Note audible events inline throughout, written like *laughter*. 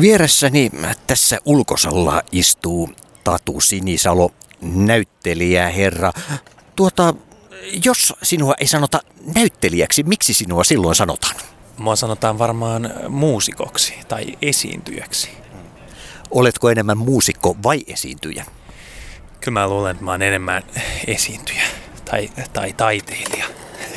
Vieressäni tässä ulkosalla istuu Tatu Sinisalo, näyttelijä herra. Tuota, jos sinua ei sanota näyttelijäksi, miksi sinua silloin sanotaan? Mua sanotaan varmaan muusikoksi tai esiintyjäksi. Oletko enemmän muusikko vai esiintyjä? Kyllä mä luulen, että mä oon enemmän esiintyjä tai, tai taiteilija.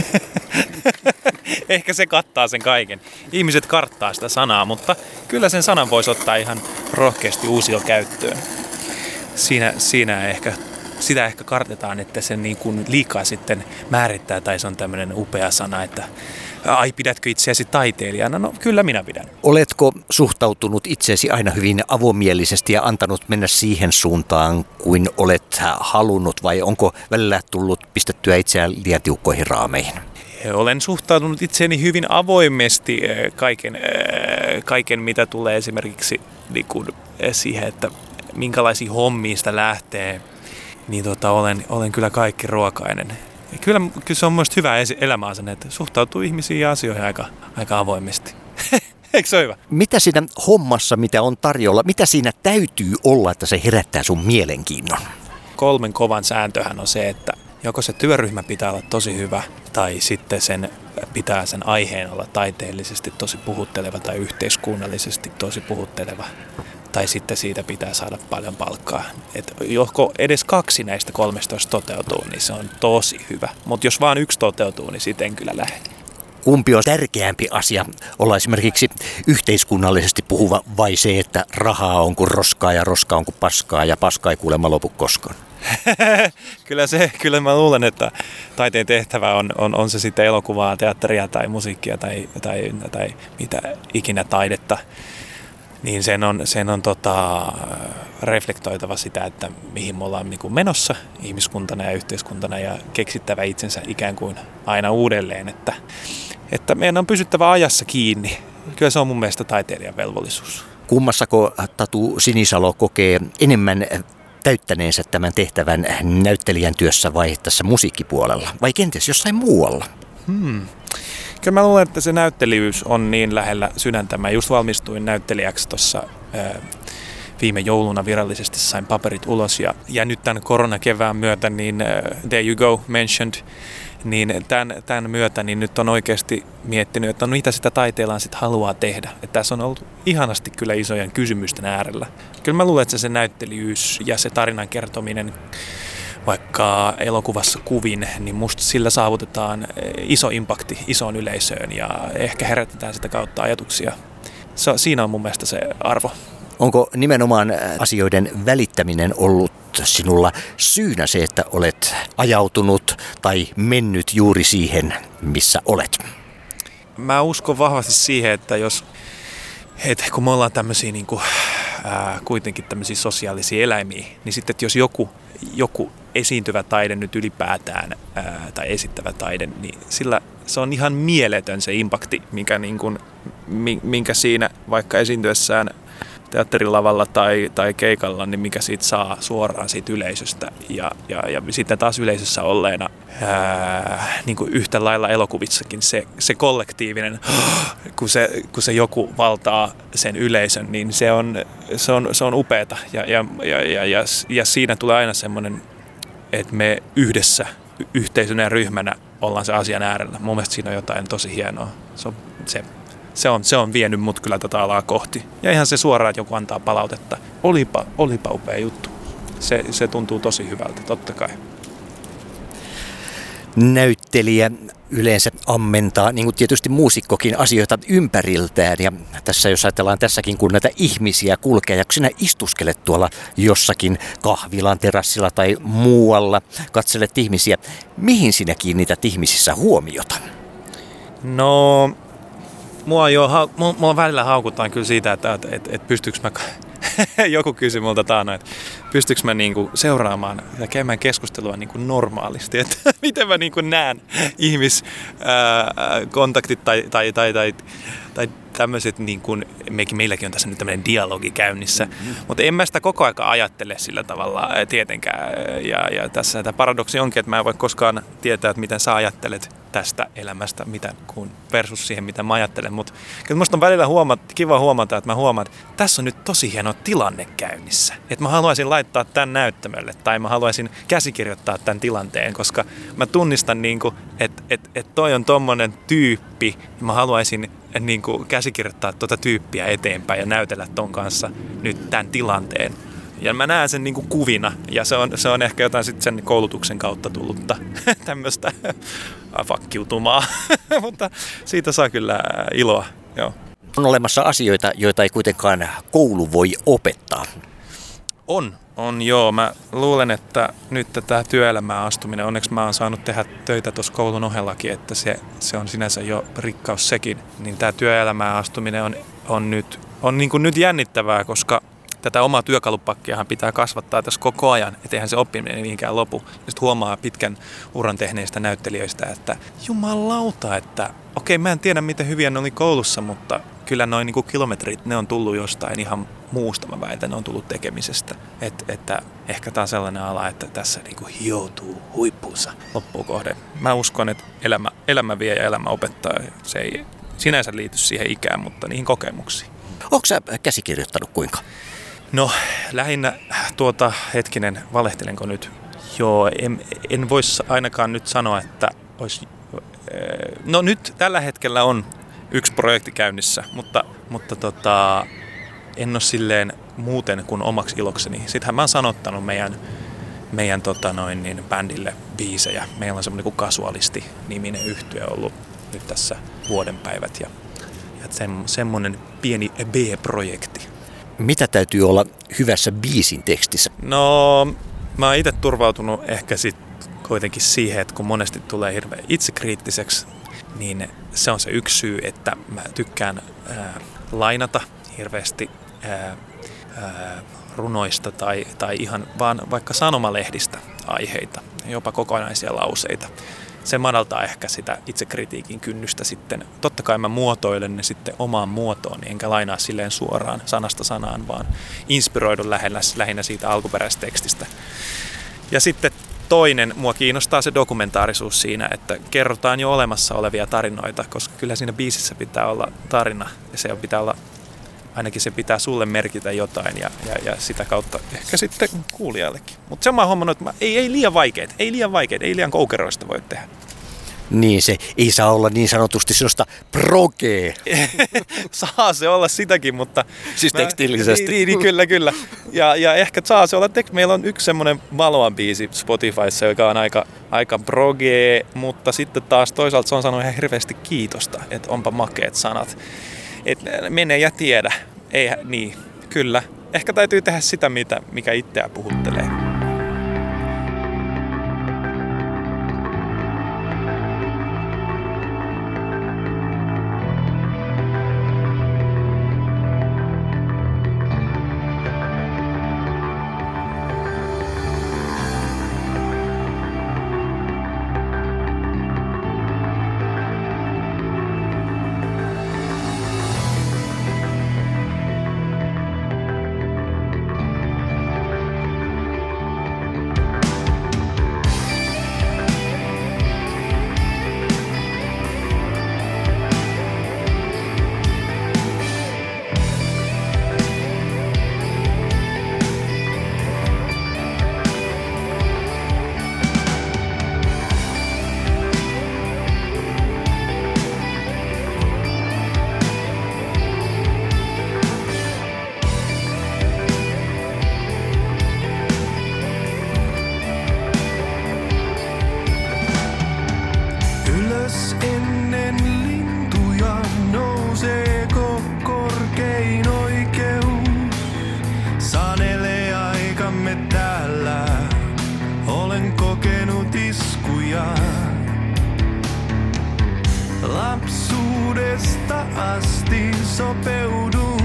*laughs* Ehkä se kattaa sen kaiken. Ihmiset karttaa sitä sanaa, mutta kyllä sen sanan voisi ottaa ihan rohkeasti uusio käyttöön. Siinä, siinä ehkä, sitä ehkä kartetaan, että se niin kuin liikaa sitten määrittää tai se on tämmöinen upea sana, että ai pidätkö itseäsi taiteilijana? No kyllä minä pidän. Oletko suhtautunut itseesi aina hyvin avomielisesti ja antanut mennä siihen suuntaan kuin olet halunnut vai onko välillä tullut pistettyä itseään liian tiukkoihin raameihin? Olen suhtautunut itseeni hyvin avoimesti eh, kaiken, eh, kaiken mitä tulee esimerkiksi niin kuin eh, siihen, että minkälaisia hommia sitä lähtee, niin tota, olen, olen kyllä kaikki ruokainen. Ja kyllä, kyllä se on myös hyvä elämäasenne, että suhtautuu ihmisiin ja asioihin aika, aika avoimesti. *laughs* Eikö se ole hyvä? Mitä siinä hommassa, mitä on tarjolla, mitä siinä täytyy olla, että se herättää sun mielenkiinnon? Kolmen kovan sääntöhän on se, että joko se työryhmä pitää olla tosi hyvä, tai sitten sen pitää sen aiheen olla taiteellisesti tosi puhutteleva tai yhteiskunnallisesti tosi puhutteleva tai sitten siitä pitää saada paljon palkkaa. Et joko edes kaksi näistä 13 toteutuu, niin se on tosi hyvä. Mutta jos vain yksi toteutuu, niin sitten en kyllä lähde. Kumpi on tärkeämpi asia olla esimerkiksi yhteiskunnallisesti puhuva vai se, että rahaa on kuin roskaa ja roskaa on kuin paskaa ja paskaa ei kuulemma lopu koskaan? *laughs* kyllä, se, kyllä mä luulen, että taiteen tehtävä on, on, on se sitten elokuvaa, teatteria tai musiikkia tai, tai, tai mitä ikinä taidetta niin sen on, sen on tota, reflektoitava sitä, että mihin me ollaan niin kuin menossa ihmiskuntana ja yhteiskuntana ja keksittävä itsensä ikään kuin aina uudelleen, että, että meidän on pysyttävä ajassa kiinni. Kyllä se on mun mielestä taiteilijan velvollisuus. Kummassako Tatu Sinisalo kokee enemmän täyttäneensä tämän tehtävän näyttelijän työssä vai tässä musiikkipuolella vai kenties jossain muualla? Hmm. Kyllä mä luulen, että se näyttelijyys on niin lähellä sydäntä. Mä just valmistuin näyttelijäksi tuossa viime jouluna virallisesti sain paperit ulos ja, ja nyt tämän koronakevään myötä, niin uh, there you go, mentioned, niin tämän, tämän myötä niin nyt on oikeasti miettinyt, että no mitä sitä taiteellaan sitten haluaa tehdä. Että tässä on ollut ihanasti kyllä isojen kysymysten äärellä. Kyllä mä luulen, että se näyttelijyys ja se tarinan kertominen vaikka elokuvassa kuvin, niin musta sillä saavutetaan iso impakti isoon yleisöön ja ehkä herätetään sitä kautta ajatuksia. Se, siinä on mun mielestä se arvo. Onko nimenomaan asioiden välittäminen ollut sinulla syynä se, että olet ajautunut tai mennyt juuri siihen, missä olet? Mä uskon vahvasti siihen, että jos että kun me ollaan tämmöisiä niin kuin, ää, kuitenkin tämmöisiä sosiaalisia eläimiä, niin sitten että jos joku, joku esiintyvä taide nyt ylipäätään ää, tai esittävä taide, niin sillä se on ihan mieletön se impakti, minkä, niin kuin, minkä siinä vaikka esiintyessään teatterilavalla tai, tai keikalla, niin mikä siitä saa suoraan siitä yleisöstä. Ja, ja, ja sitten taas yleisössä olleena ää, niin kuin yhtä lailla elokuvissakin se, se kollektiivinen, *gasps* kun se, kun se joku valtaa sen yleisön, niin se on, se on, se on upeeta. Ja, ja, ja, ja, ja, ja siinä tulee aina semmoinen, että me yhdessä yhteisönä ja ryhmänä ollaan se asian äärellä. Mun mielestä siinä on jotain tosi hienoa. Se on se se on, se on vienyt mut kyllä tätä alaa kohti. Ja ihan se suoraan, että joku antaa palautetta. Olipa, olipa upea juttu. Se, se tuntuu tosi hyvältä, totta kai. Näyttelijä yleensä ammentaa, niin kuin tietysti muusikkokin, asioita ympäriltään. Ja tässä jos ajatellaan tässäkin, kun näitä ihmisiä kulkee, ja kun sinä istuskelet tuolla jossakin kahvilan terassilla tai muualla, katselet ihmisiä, mihin sinä kiinnität ihmisissä huomiota? No, mua, jo, mua, mua välillä haukutaan kyllä siitä, että, että, että, että pystyykö mä, *laughs* joku kysyi multa taana, että pystyykö mä niinku seuraamaan ja käymään keskustelua niinku normaalisti, että *laughs* miten mä niinku näen ihmiskontaktit tai, tai, tai, tai, tai tämmöiset, niin kuin, meilläkin on tässä nyt tämmöinen dialogi käynnissä, mm-hmm. mutta en mä sitä koko aika ajattele sillä tavalla tietenkään. Ja, ja tässä tämä paradoksi onkin, että mä en voi koskaan tietää, että miten sä ajattelet tästä elämästä mitä, kuin versus siihen, mitä mä ajattelen. Mutta musta on välillä huomata, kiva huomata, että mä huomaan, että tässä on nyt tosi hieno tilanne käynnissä. Että mä haluaisin laittaa tämän näyttämölle tai mä haluaisin käsikirjoittaa tämän tilanteen, koska mä tunnistan, niin kuin, että, että, että toi on tommonen tyyppi ja mä haluaisin niin kuin käsikirjoittaa tuota tyyppiä eteenpäin ja näytellä ton kanssa nyt tämän tilanteen. Ja mä näen sen niin kuin kuvina, ja se on, se on ehkä jotain sitten sen koulutuksen kautta tullutta *laughs* tämmöistä fakkiutumaa, *laughs* *laughs* mutta siitä saa kyllä iloa. Joo. On olemassa asioita, joita ei kuitenkaan koulu voi opettaa. On, on joo. Mä luulen, että nyt tämä työelämään astuminen, onneksi mä oon saanut tehdä töitä tuossa koulun ohellakin, että se, se on sinänsä jo rikkaus sekin. Niin tämä työelämään astuminen on, on nyt, on niin kuin nyt jännittävää, koska tätä omaa työkalupakkiahan pitää kasvattaa tässä koko ajan, eihän se oppiminen mihinkään lopu. Ja sitten huomaa pitkän uran tehneistä näyttelijöistä, että jumalauta, että okei mä en tiedä miten hyviä ne oli koulussa, mutta kyllä noin niin kilometrit, ne on tullut jostain ihan muusta, mä väitän, ne on tullut tekemisestä. Et, että ehkä tämä on sellainen ala, että tässä niin kuin hioutuu huippuunsa loppuun kohden. Mä uskon, että elämä, elämä vie ja elämä opettaa. Se ei sinänsä liity siihen ikään, mutta niihin kokemuksiin. Onko sä käsikirjoittanut kuinka? No lähinnä tuota, hetkinen, valehtelenko nyt? Joo, en, en voisi ainakaan nyt sanoa, että olisi... No nyt tällä hetkellä on yksi projekti käynnissä, mutta, mutta tota, en ole silleen muuten kuin omaksi ilokseni. Sittenhän mä oon sanottanut meidän, meidän tota noin, niin, bändille biisejä. Meillä on semmoinen kuin Kasualisti-niminen yhtye ollut nyt tässä vuodenpäivät ja, ja semmoinen pieni B-projekti. Mitä täytyy olla hyvässä biisin tekstissä? No, mä oon itse turvautunut ehkä sit kuitenkin siihen, että kun monesti tulee hirveän itsekriittiseksi, niin se on se yksi syy, että mä tykkään ää, lainata hirveästi ää, ää, runoista tai, tai ihan vaan vaikka sanomalehdistä aiheita, jopa kokonaisia lauseita se madaltaa ehkä sitä itsekritiikin kynnystä sitten. Totta kai mä muotoilen ne sitten omaan muotoon, enkä lainaa silleen suoraan sanasta sanaan, vaan inspiroidun lähinnä, siitä alkuperäisestä tekstistä. Ja sitten toinen, mua kiinnostaa se dokumentaarisuus siinä, että kerrotaan jo olemassa olevia tarinoita, koska kyllä siinä biisissä pitää olla tarina ja se pitää olla ainakin se pitää sulle merkitä jotain ja, ja, ja sitä kautta ehkä sitten kuulijallekin. Mutta se mä huomannut, että mä, ei, ei liian vaikeet, ei liian vaikeet, ei liian koukeroista voi tehdä. Niin, se ei saa olla niin sanotusti sellaista progee. *laughs* saa se olla sitäkin, mutta... Siis tekstillisesti. Mä, niin, niin, kyllä, kyllä. Ja, ja ehkä saa se olla, tek- meillä on yksi semmoinen valoan biisi Spotifyssa, joka on aika, aika progee, mutta sitten taas toisaalta se on sanonut ihan hirveästi kiitosta, että onpa makeet sanat. Et mene ja tiedä. Ei, niin, kyllä. Ehkä täytyy tehdä sitä, mitä, mikä itseä puhuttelee. Lapsuudesta asti sopeudun.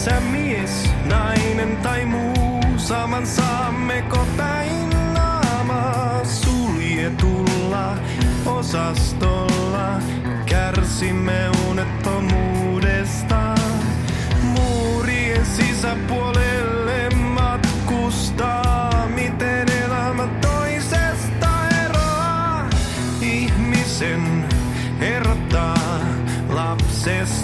Kyseessä mies, nainen tai muu, saman saammeko päin naamaa suljetulla osastolla. Kärsimme unettomuudesta, muurien sisäpuolelle matkustaa. Miten elämä toisesta eroaa, ihmisen erottaa lapsestaan.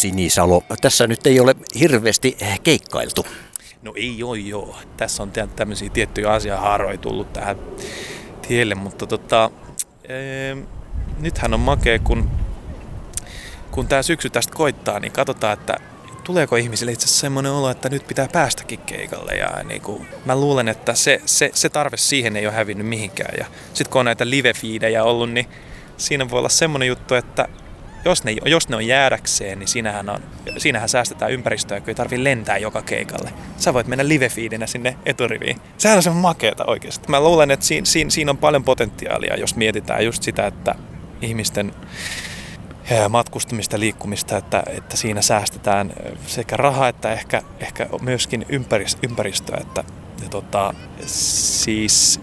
Sinisalo. Tässä nyt ei ole hirveästi keikkailtu. No ei joo joo. Tässä on tämmöisiä tiettyjä asiahaaroja tullut tähän tielle, mutta tota, ee, nythän on makea, kun, kun tämä syksy tästä koittaa, niin katsotaan, että tuleeko ihmisille itse asiassa semmoinen olo, että nyt pitää päästäkin keikalle. Ja niin kuin, mä luulen, että se, se, se tarve siihen ei ole hävinnyt mihinkään. Ja sitten kun on näitä live-fiidejä ollut, niin siinä voi olla semmoinen juttu, että jos ne, jos ne on jäädäkseen, niin siinähän, on, siinähän säästetään ympäristöä, kun ei tarvi lentää joka keikalle. Sä voit mennä live sinne eturiviin. Sehän on se makeeta oikeasti. Mä luulen, että siinä, siinä, siinä on paljon potentiaalia, jos mietitään just sitä, että ihmisten matkustamista, liikkumista, että, että siinä säästetään sekä rahaa että ehkä, ehkä myöskin ympäris- ympäristöä. Että, ja tota, siis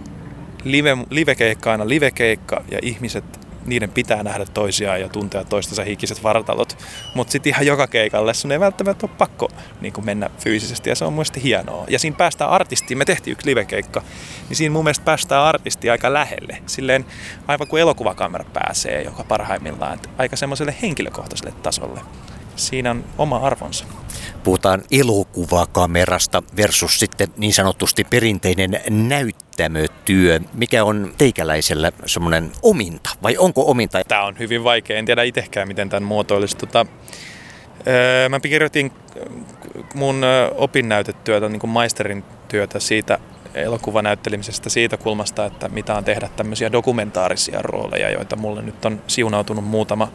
live, livekeikka aina livekeikka ja ihmiset, niiden pitää nähdä toisiaan ja tuntea toistensa hikiset vartalot. Mutta sitten ihan joka keikalle sun ei välttämättä ole pakko niin mennä fyysisesti ja se on mun hienoa. Ja siinä päästään artistiin, me tehtiin yksi livekeikka, niin siinä mun mielestä päästään artistiin aika lähelle. Silleen aivan kuin elokuvakamera pääsee joka parhaimmillaan, että aika semmoiselle henkilökohtaiselle tasolle. Siinä on oma arvonsa. Puhutaan elokuvakamerasta versus sitten niin sanotusti perinteinen näyttämötyö. Mikä on teikäläisellä semmoinen ominta vai onko ominta? Tämä on hyvin vaikea, en tiedä itsekään miten tämän muotoilisi. Tota, öö, mä kirjoitin mun opinnäytetyötä, niin kuin maisterin työtä siitä elokuvanäyttelemisestä siitä kulmasta, että mitä on tehdä tämmöisiä dokumentaarisia rooleja, joita mulle nyt on siunautunut muutama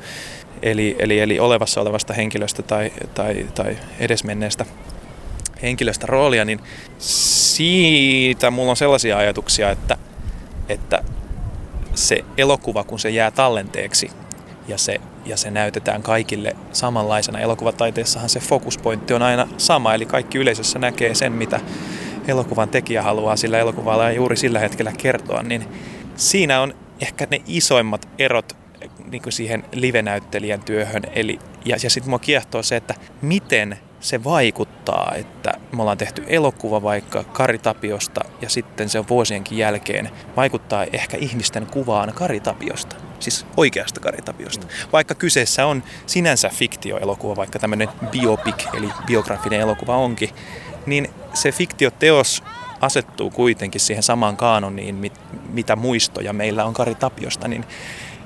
eli, eli, eli olevassa olevasta henkilöstä tai, tai, tai edesmenneestä henkilöstä roolia, niin siitä mulla on sellaisia ajatuksia, että, että se elokuva, kun se jää tallenteeksi ja se, ja se näytetään kaikille samanlaisena. Elokuvataiteessahan se fokuspointti on aina sama, eli kaikki yleisössä näkee sen, mitä elokuvan tekijä haluaa sillä elokuvalla ja juuri sillä hetkellä kertoa, niin siinä on ehkä ne isoimmat erot niin kuin siihen livenäyttelijän työhön. Eli, ja, ja sitten mua kiehtoo se, että miten se vaikuttaa, että me ollaan tehty elokuva vaikka Kari Tapiosta ja sitten se on vuosienkin jälkeen vaikuttaa ehkä ihmisten kuvaan Kari Tapiosta. Siis oikeasta Kari Tapiosta. Vaikka kyseessä on sinänsä fiktioelokuva, vaikka tämmöinen biopic eli biografinen elokuva onkin, niin se fiktioteos asettuu kuitenkin siihen samaan kaanoniin, mit, mitä muistoja meillä on Kari Tapiosta, niin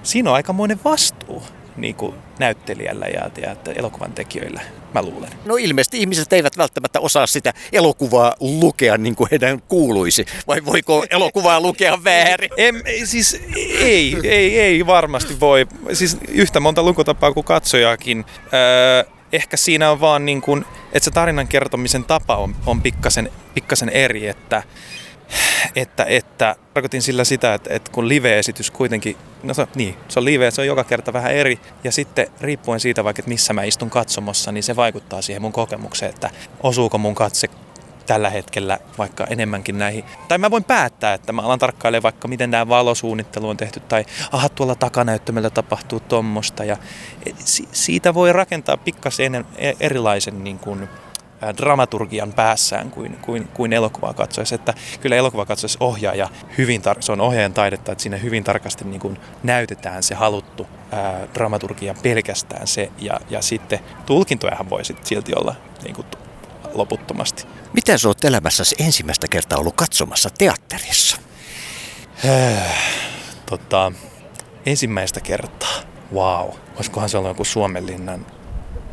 siinä on aikamoinen vastuu niin kuin näyttelijällä ja, ja elokuvan tekijöillä, mä luulen. No ilmeisesti ihmiset eivät välttämättä osaa sitä elokuvaa lukea niin kuin heidän kuuluisi. Vai voiko elokuvaa lukea väärin? En, siis ei, ei, ei varmasti voi. Siis yhtä monta lukutapaa kuin katsojakin. Öö, ehkä siinä on vaan niin kuin, että se tarinan kertomisen tapa on, on pikkasen, pikkasen eri, että että, että tarkoitin sillä sitä, että, että kun live-esitys kuitenkin, no se, niin, se on live, se on joka kerta vähän eri, ja sitten riippuen siitä vaikka, että missä mä istun katsomossa, niin se vaikuttaa siihen mun kokemukseen, että osuuko mun katse tällä hetkellä vaikka enemmänkin näihin. Tai mä voin päättää, että mä alan tarkkailemaan vaikka miten nämä valosuunnittelu on tehty tai aha tuolla takanäyttämällä tapahtuu tuommoista ja e, siitä voi rakentaa pikkasen e, erilaisen niin kuin, dramaturgian päässään kuin, kuin, kuin elokuvaa katsoessa. Että kyllä elokuvaa katsoessa ohjaaja hyvin tar- se on ohjaajan taidetta, että siinä hyvin tarkasti niin kuin näytetään se haluttu ää, dramaturgia pelkästään se ja, ja sitten tulkintojahan voi sit silti olla niin kuin loputtomasti. Miten sä oot elämässäsi ensimmäistä kertaa ollut katsomassa teatterissa? tota, ensimmäistä kertaa. Wow. Olisikohan se ollut joku Suomenlinnan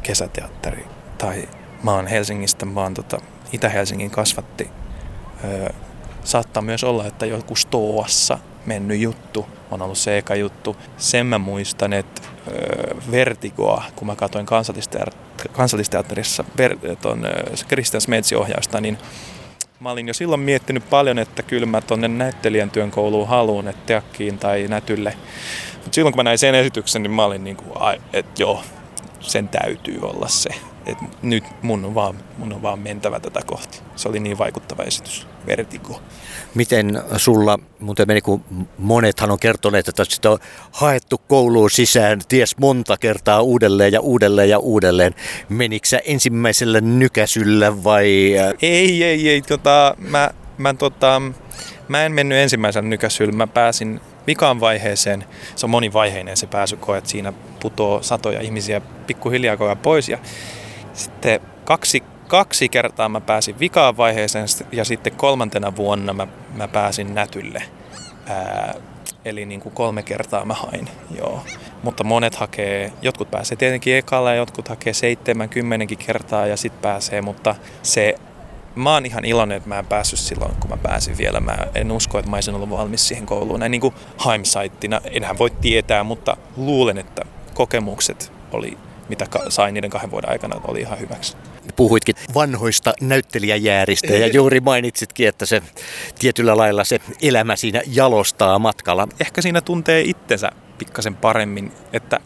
kesäteatteri tai mä oon Helsingistä, mä oon tota Itä-Helsingin kasvatti. Öö, saattaa myös olla, että joku Stoassa mennyt juttu on ollut se eka juttu. Sen mä muistan, että öö, Vertigoa, kun mä katsoin kansallisteatter- kansallisteatterissa ver- ton, öö, Christian Smetsin ohjausta, niin mä olin jo silloin miettinyt paljon, että kyllä mä tonne näyttelijän työn kouluun haluan, että teakkiin tai nätylle. Mutta silloin kun mä näin sen esityksen, niin mä olin niin kuin, että joo, sen täytyy olla se et nyt mun on, vaan, mun on vaan mentävä tätä kohti. Se oli niin vaikuttava esitys, Vertigo. Miten sulla, muuten meni kun monethan on kertoneet, että sitä on haettu kouluun sisään ties monta kertaa uudelleen ja uudelleen ja uudelleen. Menikö sä ensimmäisellä nykäsyllä vai? Ei, ei, ei. Tota, mä, mä, tota, mä en mennyt ensimmäisellä nykäsyllä. Mä pääsin vikaan vaiheeseen. Se on monivaiheinen se pääsykoe, että siinä putoo satoja ihmisiä pikkuhiljaa koko pois. Ja sitten kaksi, kaksi kertaa mä pääsin vikaan vaiheeseen ja sitten kolmantena vuonna mä, mä pääsin nätylle. Ää, eli niin kuin kolme kertaa mä hain, joo. Mutta monet hakee, jotkut pääsee tietenkin ekalla ja jotkut hakee seitsemän, kymmenenkin kertaa ja sitten pääsee, mutta se mä oon ihan iloinen, että mä en päässyt silloin, kun mä pääsin vielä. Mä en usko, että mä olisin ollut valmis siihen kouluun. Näin niin kuin hindsightina, enhän voi tietää, mutta luulen, että kokemukset oli, mitä sain niiden kahden vuoden aikana, oli ihan hyväksi. Puhuitkin vanhoista näyttelijäjääristä ja juuri mainitsitkin, että se tietyllä lailla se elämä siinä jalostaa matkalla. Ehkä siinä tuntee itsensä pikkasen paremmin, että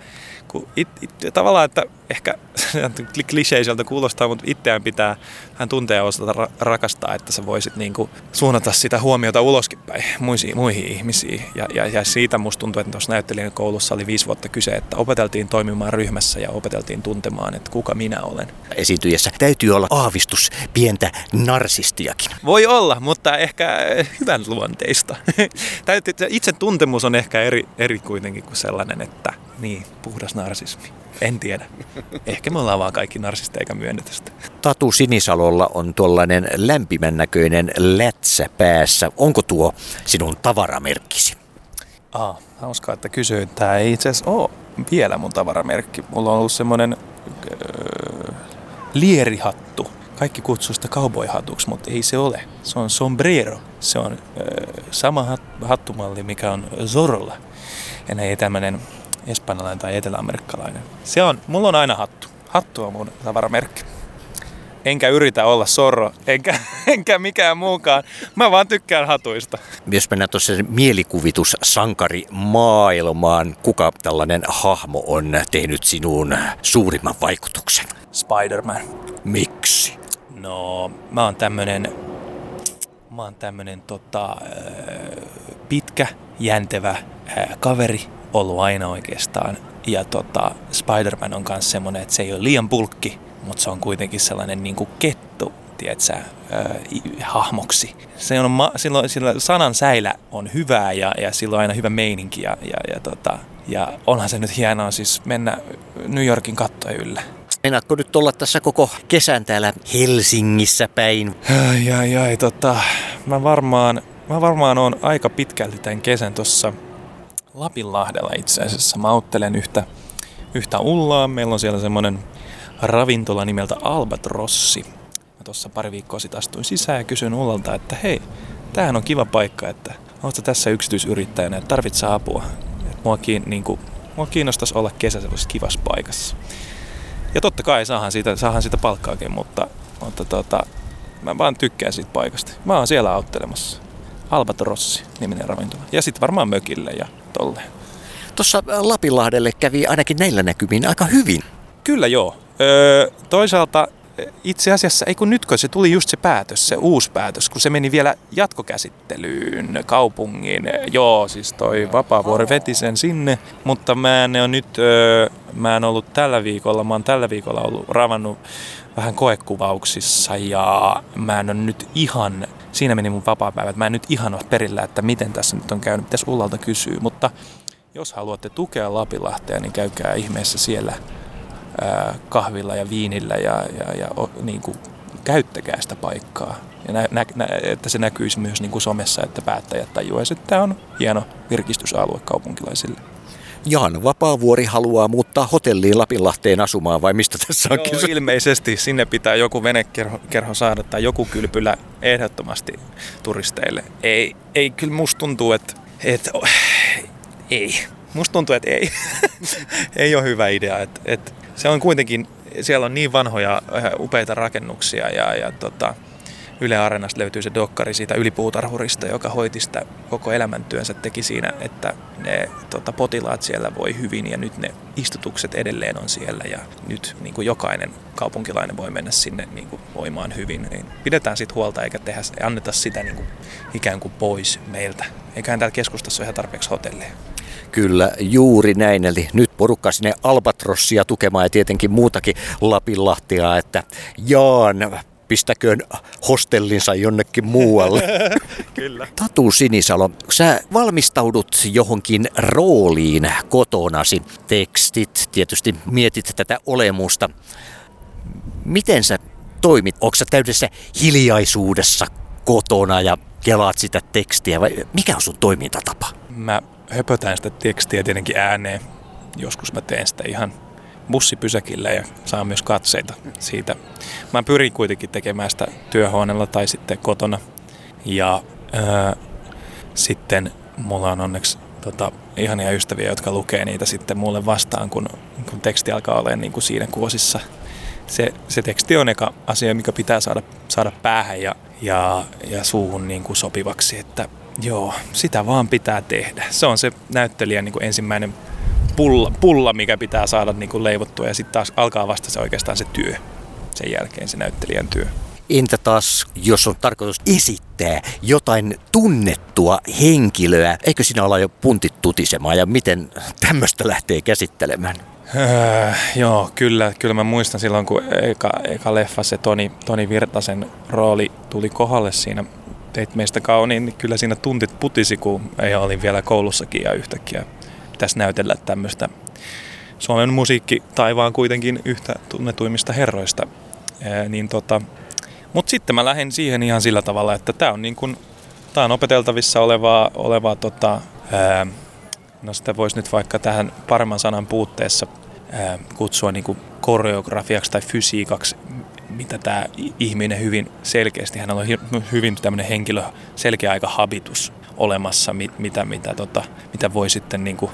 kun it, it, tavallaan, että ehkä *laughs* kliseiseltä kuulostaa, mutta itseään pitää hän tuntea ja osata ra- rakastaa, että sä voisit niinku suunnata sitä huomiota uloskin päin muisiin, muihin ihmisiin. Ja, ja, ja siitä musta tuntuu, että tuossa näyttelijän koulussa oli viisi vuotta kyse, että opeteltiin toimimaan ryhmässä ja opeteltiin tuntemaan, että kuka minä olen. Esiintyjessä täytyy olla aavistus pientä narsistiakin. Voi olla, mutta ehkä hyvän luonteista. *laughs* Itse tuntemus on ehkä eri, eri kuitenkin kuin sellainen, että niin, puhdas narsismi. En tiedä. *laughs* Ehkä me ollaan vaan kaikki narsisteja eikä myönnetä sitä. Tatu Sinisalolla on tuollainen lämpimän näköinen lätsä päässä. Onko tuo sinun tavaramerkkisi? Aa, hauskaa, että kysyit. Tämä ei itse asiassa ole vielä mun tavaramerkki. Mulla on ollut semmonen öö, lierihattu. Kaikki kutsuu sitä cowboyhatuksi, mutta ei se ole. Se on sombrero. Se on öö, sama hat, hattumalli, mikä on Zorrolla. Ja ei tämmönen espanjalainen tai eteläamerikkalainen. Se on, mulla on aina hattu. Hattu on mun tavaramerkki. Enkä yritä olla sorro, enkä, *laughs* enkä mikään muukaan. Mä vaan tykkään hatuista. Jos mennään tuossa mielikuvitus sankari maailmaan, kuka tällainen hahmo on tehnyt sinuun suurimman vaikutuksen? Spider-Man. Miksi? No, mä oon tämmönen, mä oon tämmönen tota, pitkä, jäntevä kaveri ollut aina oikeastaan. Ja tota, Spider-Man on myös semmonen, että se ei ole liian pulkki, mutta se on kuitenkin sellainen niinku kettu, tiedätkö, äh, hahmoksi. Se on, ma- silloin, sillä sanan säilä on hyvää ja, ja sillä on aina hyvä meininki ja, ja, ja, tota, ja onhan se nyt hienoa siis mennä New Yorkin kattojen yllä. Meinaatko nyt olla tässä koko kesän täällä Helsingissä päin? Ai, ai, ai, tota, mä varmaan, mä varmaan on aika pitkälti tämän kesän tuossa Lapinlahdella itse asiassa. Mä auttelen yhtä, yhtä ullaa. Meillä on siellä semmonen ravintola nimeltä Albatrossi. Mä tuossa pari viikkoa sitten astuin sisään ja kysyin Ullalta, että hei, tämähän on kiva paikka, että ootko tässä yksityisyrittäjänä, että tarvitset apua. Et mua, kiin, niin kuin, mua kiinnostaisi olla kesä semmoisessa kivassa paikassa. Ja totta kai saahan siitä, saahan siitä palkkaakin, mutta, mutta tota, mä vaan tykkään siitä paikasta. Mä oon siellä auttelemassa. Albatrossi niminen ravintola. Ja sitten varmaan mökille ja tolleen. Tuossa Lapinlahdelle kävi ainakin näillä näkymin aika hyvin. Kyllä joo. Öö, toisaalta itse asiassa, ei kun nytkö se tuli just se päätös, se uusi päätös, kun se meni vielä jatkokäsittelyyn kaupungin. Joo, siis toi Vapaavuori veti sen sinne, mutta mä en ole nyt, öö, mä en ollut tällä viikolla, mä oon tällä viikolla ollut ravannut vähän koekuvauksissa ja mä en ole nyt ihan, siinä meni mun vapaapäivät, mä en nyt ihan ole perillä, että miten tässä nyt on käynyt, pitäisi Ullalta kysyä, mutta jos haluatte tukea Lapinlahtea, niin käykää ihmeessä siellä ää, kahvilla ja viinillä ja, ja, ja o, niin kuin, käyttäkää sitä paikkaa. Ja nä, nä, nä, että se näkyisi myös niin kuin somessa, että päättäjät tajuaisivat, että tämä on hieno virkistysalue kaupunkilaisille. Jan Vapaavuori haluaa muuttaa hotelliin Lapinlahteen asumaan vai mistä tässä on kyse? ilmeisesti sinne pitää joku venekerho kerho saada tai joku kylpylä ehdottomasti turisteille. Ei, ei kyllä musta tuntuu, että, että ei. Musta tuntuu, että ei. *laughs* ei ole hyvä idea. Että, että se on kuitenkin, siellä on niin vanhoja äh, upeita rakennuksia ja, ja tota, Yle Areenasta löytyy se dokkari siitä ylipuutarhurista, joka hoiti sitä koko elämäntyönsä, teki siinä, että ne tota, potilaat siellä voi hyvin ja nyt ne istutukset edelleen on siellä ja nyt niin kuin jokainen kaupunkilainen voi mennä sinne niin kuin voimaan hyvin. Niin pidetään siitä huolta eikä tehdä, anneta sitä niin kuin ikään kuin pois meiltä. Eiköhän täällä keskustassa ole ihan tarpeeksi hotelleja. Kyllä, juuri näin. Eli nyt porukka sinne Albatrossia tukemaan ja tietenkin muutakin Lapinlahtia, että Jaan, pistäköön hostellinsa jonnekin muualle. *laughs* Kyllä. Tatu Sinisalo, sä valmistaudut johonkin rooliin kotonasi. Tekstit, tietysti mietit tätä olemusta. Miten sä toimit? Onko sä täydessä hiljaisuudessa kotona ja kelaat sitä tekstiä vai mikä on sun toimintatapa? Mä höpötän sitä tekstiä tietenkin ääneen. Joskus mä teen sitä ihan bussipysäkillä ja saan myös katseita siitä. Mä pyrin kuitenkin tekemään sitä työhuoneella tai sitten kotona. Ja ää, sitten mulla on onneksi tota, ihania ystäviä, jotka lukee niitä sitten mulle vastaan, kun, kun teksti alkaa olemaan niin kuin siinä kuosissa. Se, se teksti on eka asia, mikä pitää saada, saada päähän ja, ja, ja suuhun niin kuin sopivaksi, että joo, sitä vaan pitää tehdä. Se on se näyttelijän niin kuin ensimmäinen pulla, pulla, mikä pitää saada niin kuin leivottua ja sitten taas alkaa vasta se oikeastaan se työ. Sen jälkeen se näyttelijän työ. Entä taas, jos on tarkoitus esittää jotain tunnettua henkilöä, eikö siinä olla jo puntit tutisemaan ja miten tämmöistä lähtee käsittelemään? Öö, joo, kyllä, kyllä mä muistan silloin, kun eka, eka leffa se Toni, Toni Virtasen rooli tuli kohdalle siinä Teit meistä kauniin, niin kyllä siinä tuntit putisi, kun ei olin vielä koulussakin ja yhtäkkiä pitäisi näytellä tämmöistä Suomen musiikki taivaan kuitenkin yhtä tunnetuimmista herroista. Ää, niin tota, mutta sitten mä lähdin siihen ihan sillä tavalla, että tämä on, niin tää on opeteltavissa olevaa, olevaa tota, ää, no sitä voisi nyt vaikka tähän paremman sanan puutteessa ää, kutsua niin koreografiaksi tai fysiikaksi, mitä tämä ihminen hyvin selkeästi, hänellä on hyvin tämmöinen henkilö, selkeä aika habitus olemassa, mit, mitä, mitä, tota, mitä voi sitten niin kuin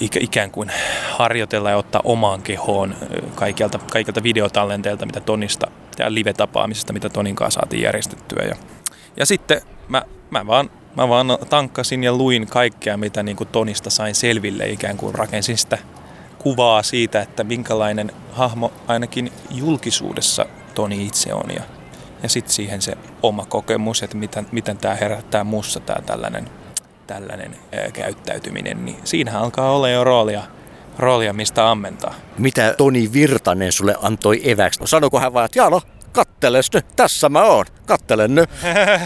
ikä, ikään kuin harjoitella ja ottaa omaan kehoon kaikilta, kaikilta videotallenteilta, mitä Tonista ja live-tapaamisista, mitä Tonin kanssa saatiin järjestettyä. Ja, ja sitten mä, mä vaan Mä vaan tankkasin ja luin kaikkea, mitä niin kuin Tonista sain selville, ikään kuin rakensin sitä kuvaa siitä, että minkälainen hahmo ainakin julkisuudessa Toni itse on. Ja, ja sitten siihen se oma kokemus, että miten, miten tämä herättää muussa tämä tällainen, tällainen ää, käyttäytyminen, niin siinähän alkaa olla jo roolia, roolia mistä ammentaa. Mitä Toni Virtanen sulle antoi eväksi? Sanoiko hän vaan, että jaa no, katteles nyt, tässä mä oon, kattelen nyt.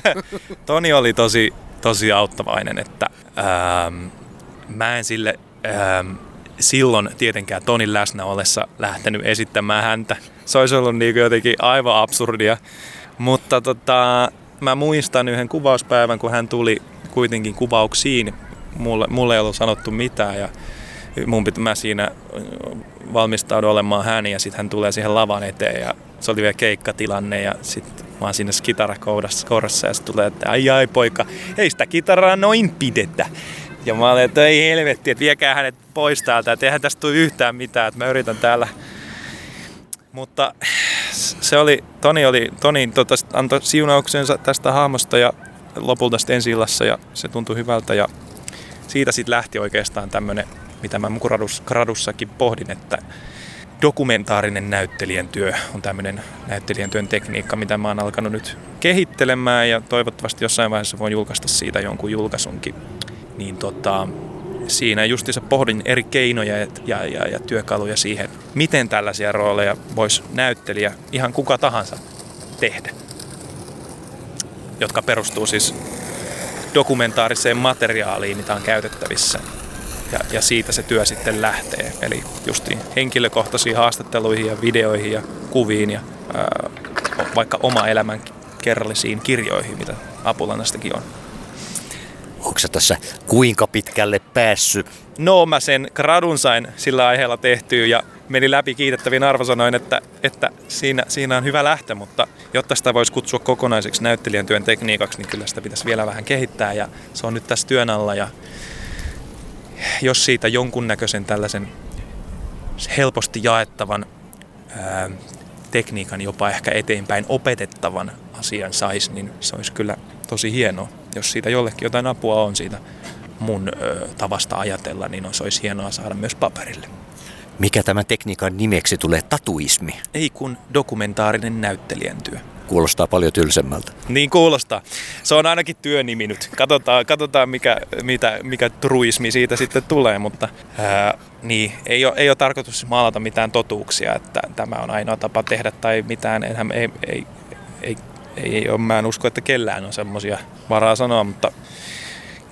*laughs* Toni oli tosi, tosi auttavainen, että ähm, mä en sille ähm, silloin tietenkään Tonin läsnä ollessa lähtenyt esittämään häntä. Se olisi ollut niin jotenkin aivan absurdia. Mutta tota, mä muistan yhden kuvauspäivän, kun hän tuli kuitenkin kuvauksiin. Mulle, mulle ei ollut sanottu mitään ja mun piti, mä siinä valmistaudun olemaan hän ja sitten hän tulee siihen lavan eteen ja se oli vielä keikkatilanne ja sitten mä oon siinä kitarakourassa ja sitten tulee, että ai ai poika, ei sitä kitaraa noin pidetä. Ja mä olin, että ei helvetti, että viekää hänet pois täältä, että eihän tästä tule yhtään mitään, että mä yritän täällä. Mutta se oli, Toni, oli, Toni tota, antoi siunauksensa tästä hahmosta ja lopulta sitten ensi illassa ja se tuntui hyvältä ja siitä sitten lähti oikeastaan tämmönen, mitä mä gradussakin pohdin, että dokumentaarinen näyttelijän työ on tämmöinen näyttelijän työn tekniikka, mitä mä oon alkanut nyt kehittelemään ja toivottavasti jossain vaiheessa voin julkaista siitä jonkun julkaisunkin. Niin tota, siinä justiinsa pohdin eri keinoja ja, ja, ja, ja työkaluja siihen, miten tällaisia rooleja voisi näyttelijä ihan kuka tahansa tehdä. Jotka perustuu siis dokumentaariseen materiaaliin, mitä on käytettävissä. Ja, ja siitä se työ sitten lähtee. Eli justiin henkilökohtaisiin haastatteluihin ja videoihin ja kuviin ja ää, vaikka oma elämän kerrallisiin kirjoihin, mitä Apulannastakin on. Onko sä tässä kuinka pitkälle päässyt? No mä sen gradun sain sillä aiheella tehtyä ja meni läpi kiitettäviin arvosanoin, että, että siinä, siinä on hyvä lähtö, mutta jotta sitä voisi kutsua kokonaiseksi näyttelijän työn tekniikaksi, niin kyllä sitä pitäisi vielä vähän kehittää ja se on nyt tässä työn alla ja jos siitä jonkunnäköisen tällaisen helposti jaettavan ää, tekniikan jopa ehkä eteenpäin opetettavan asian saisi, niin se olisi kyllä tosi hienoa. Jos siitä jollekin jotain apua on siitä mun ö, tavasta ajatella, niin se olisi hienoa saada myös paperille. Mikä tämän tekniikan nimeksi tulee? Tatuismi. Ei kun dokumentaarinen näyttelijän työ. Kuulostaa paljon tylsemmältä. Niin kuulostaa. Se on ainakin työnimi nyt. Katsotaan, katsotaan mikä, mitä, mikä truismi siitä sitten tulee, mutta ää, niin, ei, ole, ei ole tarkoitus maalata mitään totuuksia, että tämä on ainoa tapa tehdä tai mitään. Enhän, ei, ei, ei, ei, ole, mä en usko, että kellään on semmoisia varaa sanoa, mutta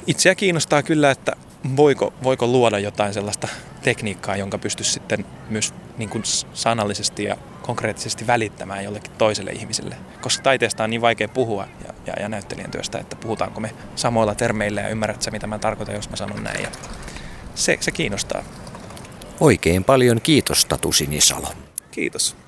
itseä kiinnostaa kyllä, että voiko, voiko luoda jotain sellaista tekniikkaa, jonka pystyisi sitten myös niin kuin sanallisesti ja konkreettisesti välittämään jollekin toiselle ihmiselle. Koska taiteesta on niin vaikea puhua ja, ja, ja näyttelijän työstä, että puhutaanko me samoilla termeillä ja ymmärrät sä, mitä mä tarkoitan, jos mä sanon näin. Ja se, se kiinnostaa. Oikein paljon kiitos Tatu Sinisalo. Kiitos.